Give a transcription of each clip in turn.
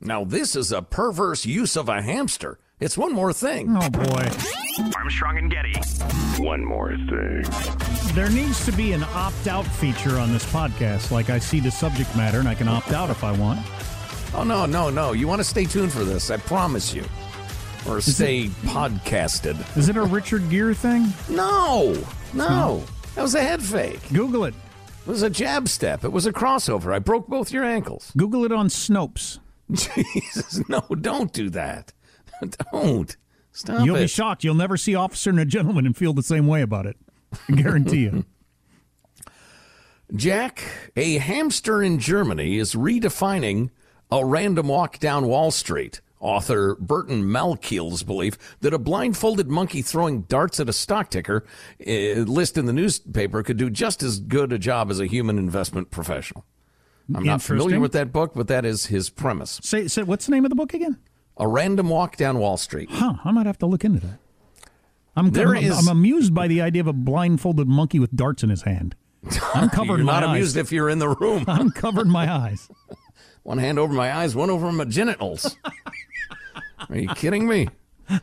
Now, this is a perverse use of a hamster. It's one more thing. Oh, boy. Armstrong and Getty. One more thing. There needs to be an opt out feature on this podcast. Like I see the subject matter and I can opt out if I want. Oh, no, no, no. You want to stay tuned for this. I promise you. Or Is stay it- podcasted. Is it a Richard Gere thing? No, no. That was a head fake. Google it. It was a jab step. It was a crossover. I broke both your ankles. Google it on Snopes. Jesus, no, don't do that. Don't. Stop You'll it. be shocked. You'll never see Officer and a Gentleman and feel the same way about it. I guarantee you. Jack, a hamster in Germany is redefining a random walk down Wall Street. Author Burton Malkiel's belief that a blindfolded monkey throwing darts at a stock ticker uh, list in the newspaper could do just as good a job as a human investment professional. I'm not familiar with that book, but that is his premise. Say, say, what's the name of the book again? A random walk down Wall Street. Huh, I might have to look into that. I'm, There I'm, is- I'm amused by the idea of a blindfolded monkey with darts in his hand. I'm covering You're my not eyes. amused if you're in the room. I'm covering my eyes. One hand over my eyes, one over my genitals. Are you kidding me?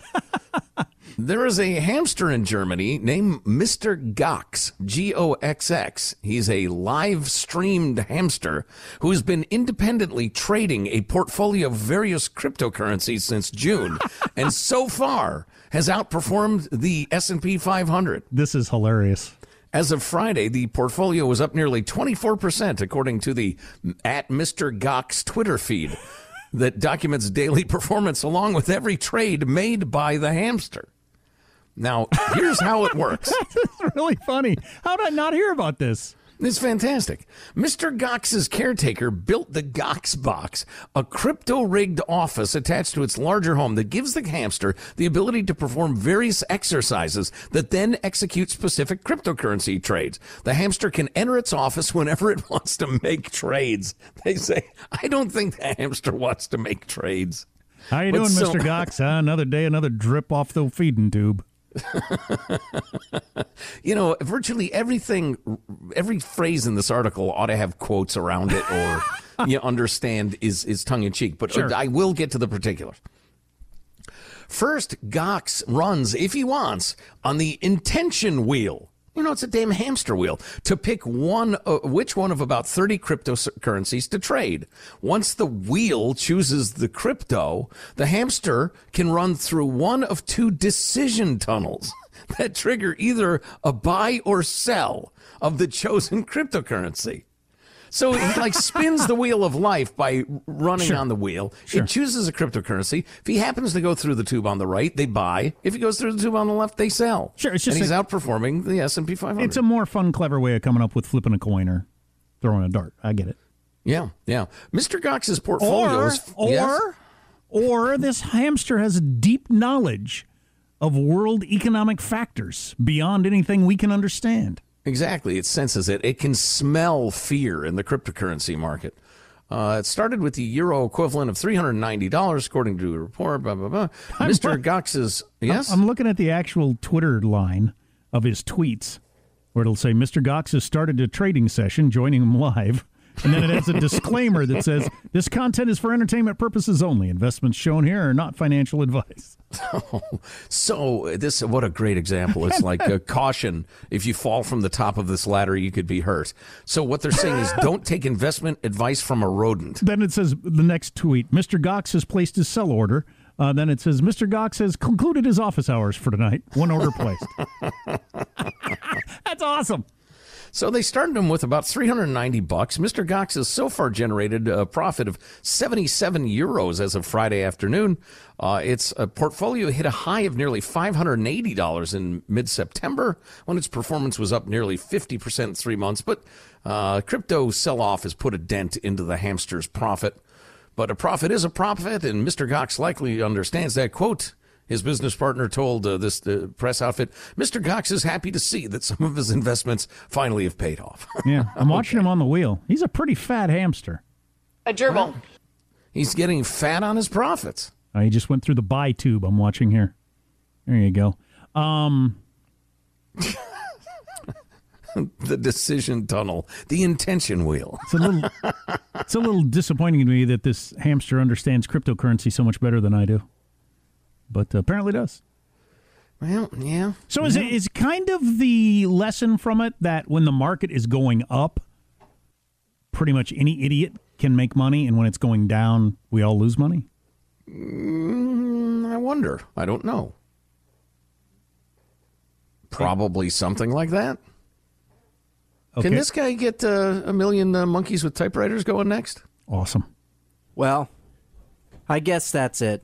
There is a hamster in Germany named Mr. Goxx, G O X X. He's a live streamed hamster who's been independently trading a portfolio of various cryptocurrencies since June and so far has outperformed the S&P 500. This is hilarious. As of Friday, the portfolio was up nearly 24%, according to the at Mr. Goxx Twitter feed that documents daily performance along with every trade made by the hamster. Now, here's how it works. It's really funny. How did I not hear about this? It's fantastic. Mr. Goxx's caretaker built the Goxx box, a crypto rigged office attached to its larger home that gives the hamster the ability to perform various exercises that then execute specific cryptocurrency trades. The hamster can enter its office whenever it wants to make trades. They say, I don't think the hamster wants to make trades. How you But doing, so- Mr. Goxx? Huh? Another day, another drip off the feeding tube. You know, virtually everything, every phrase in this article ought to have quotes around it or you understand is, is tongue in cheek. But Sure. I will get to the particulars. First, Goxx runs, if he wants, on the intention wheel. You know, it's a damn hamster wheel to pick one, uh, which one of about 30 cryptocurrencies to trade. Once the wheel chooses the crypto, the hamster can run through one of two decision tunnels that trigger either a buy or sell of the chosen cryptocurrency. So he like spins the wheel of life by running Sure. on the wheel. Sure. It chooses a cryptocurrency. If he happens to go through the tube on the right, they buy. If he goes through the tube on the left, they sell. Sure, it's just and he's outperforming the S and P 500. It's a more fun, clever way of coming up with flipping a coin or throwing a dart. I get it. yeah, yeah. Mr. Goxx's portfolio Or, is or, yes? or this hamster has deep knowledge of world economic factors beyond anything we can understand. Exactly. It senses it. It can smell fear in the cryptocurrency market. Uh, it started with the euro equivalent of $390, according to a report. Blah, blah, blah. Mr. Goxx's. Yes? I'm looking at the actual Twitter line of his tweets where it'll say Mr. Goxx has started a trading session, joining him live. And then it has a disclaimer that says this content is for entertainment purposes only. Investments shown here are not financial advice. So this, what a great example. It's like a caution. If you fall from the top of this ladder, you could be hurt. So what they're saying is don't take investment advice from a rodent. Then it says the next tweet Mr. Goxx has placed his sell order. Uh, then it says Mr. Goxx has concluded his office hours for tonight. One order placed. That's awesome. So they started him with about 390 bucks. Mr. Goxx has so far generated a profit of 77 euros as of Friday afternoon. Uh, its uh, portfolio hit a high of nearly $580 in mid-September when its performance was up nearly 50% in three months. But uh, crypto sell-off has put a dent into the hamster's profit. But a profit is a profit, and Mr. Goxx likely understands that. Quote, his business partner told uh, this uh, press outfit, Mr. Cox is happy to see that some of his investments finally have paid off. Yeah, I'm watching him on the wheel. He's a pretty fat hamster. A gerbil. He's getting fat on his profits. Uh, he just went through the buy tube I'm watching here. There you go. Um, The decision tunnel, the intention wheel. it's a little it's a little disappointing to me that this hamster understands cryptocurrency so much better than I do. But uh, apparently does. Well, yeah. So is it is kind of the lesson from it that when the market is going up, pretty much any idiot can make money, and when it's going down, we all lose money. Mm, I wonder. I don't know. Probably something like that. Okay, Can this guy get uh, a million uh, monkeys with typewriters going next? awesome? Well, I guess that's it.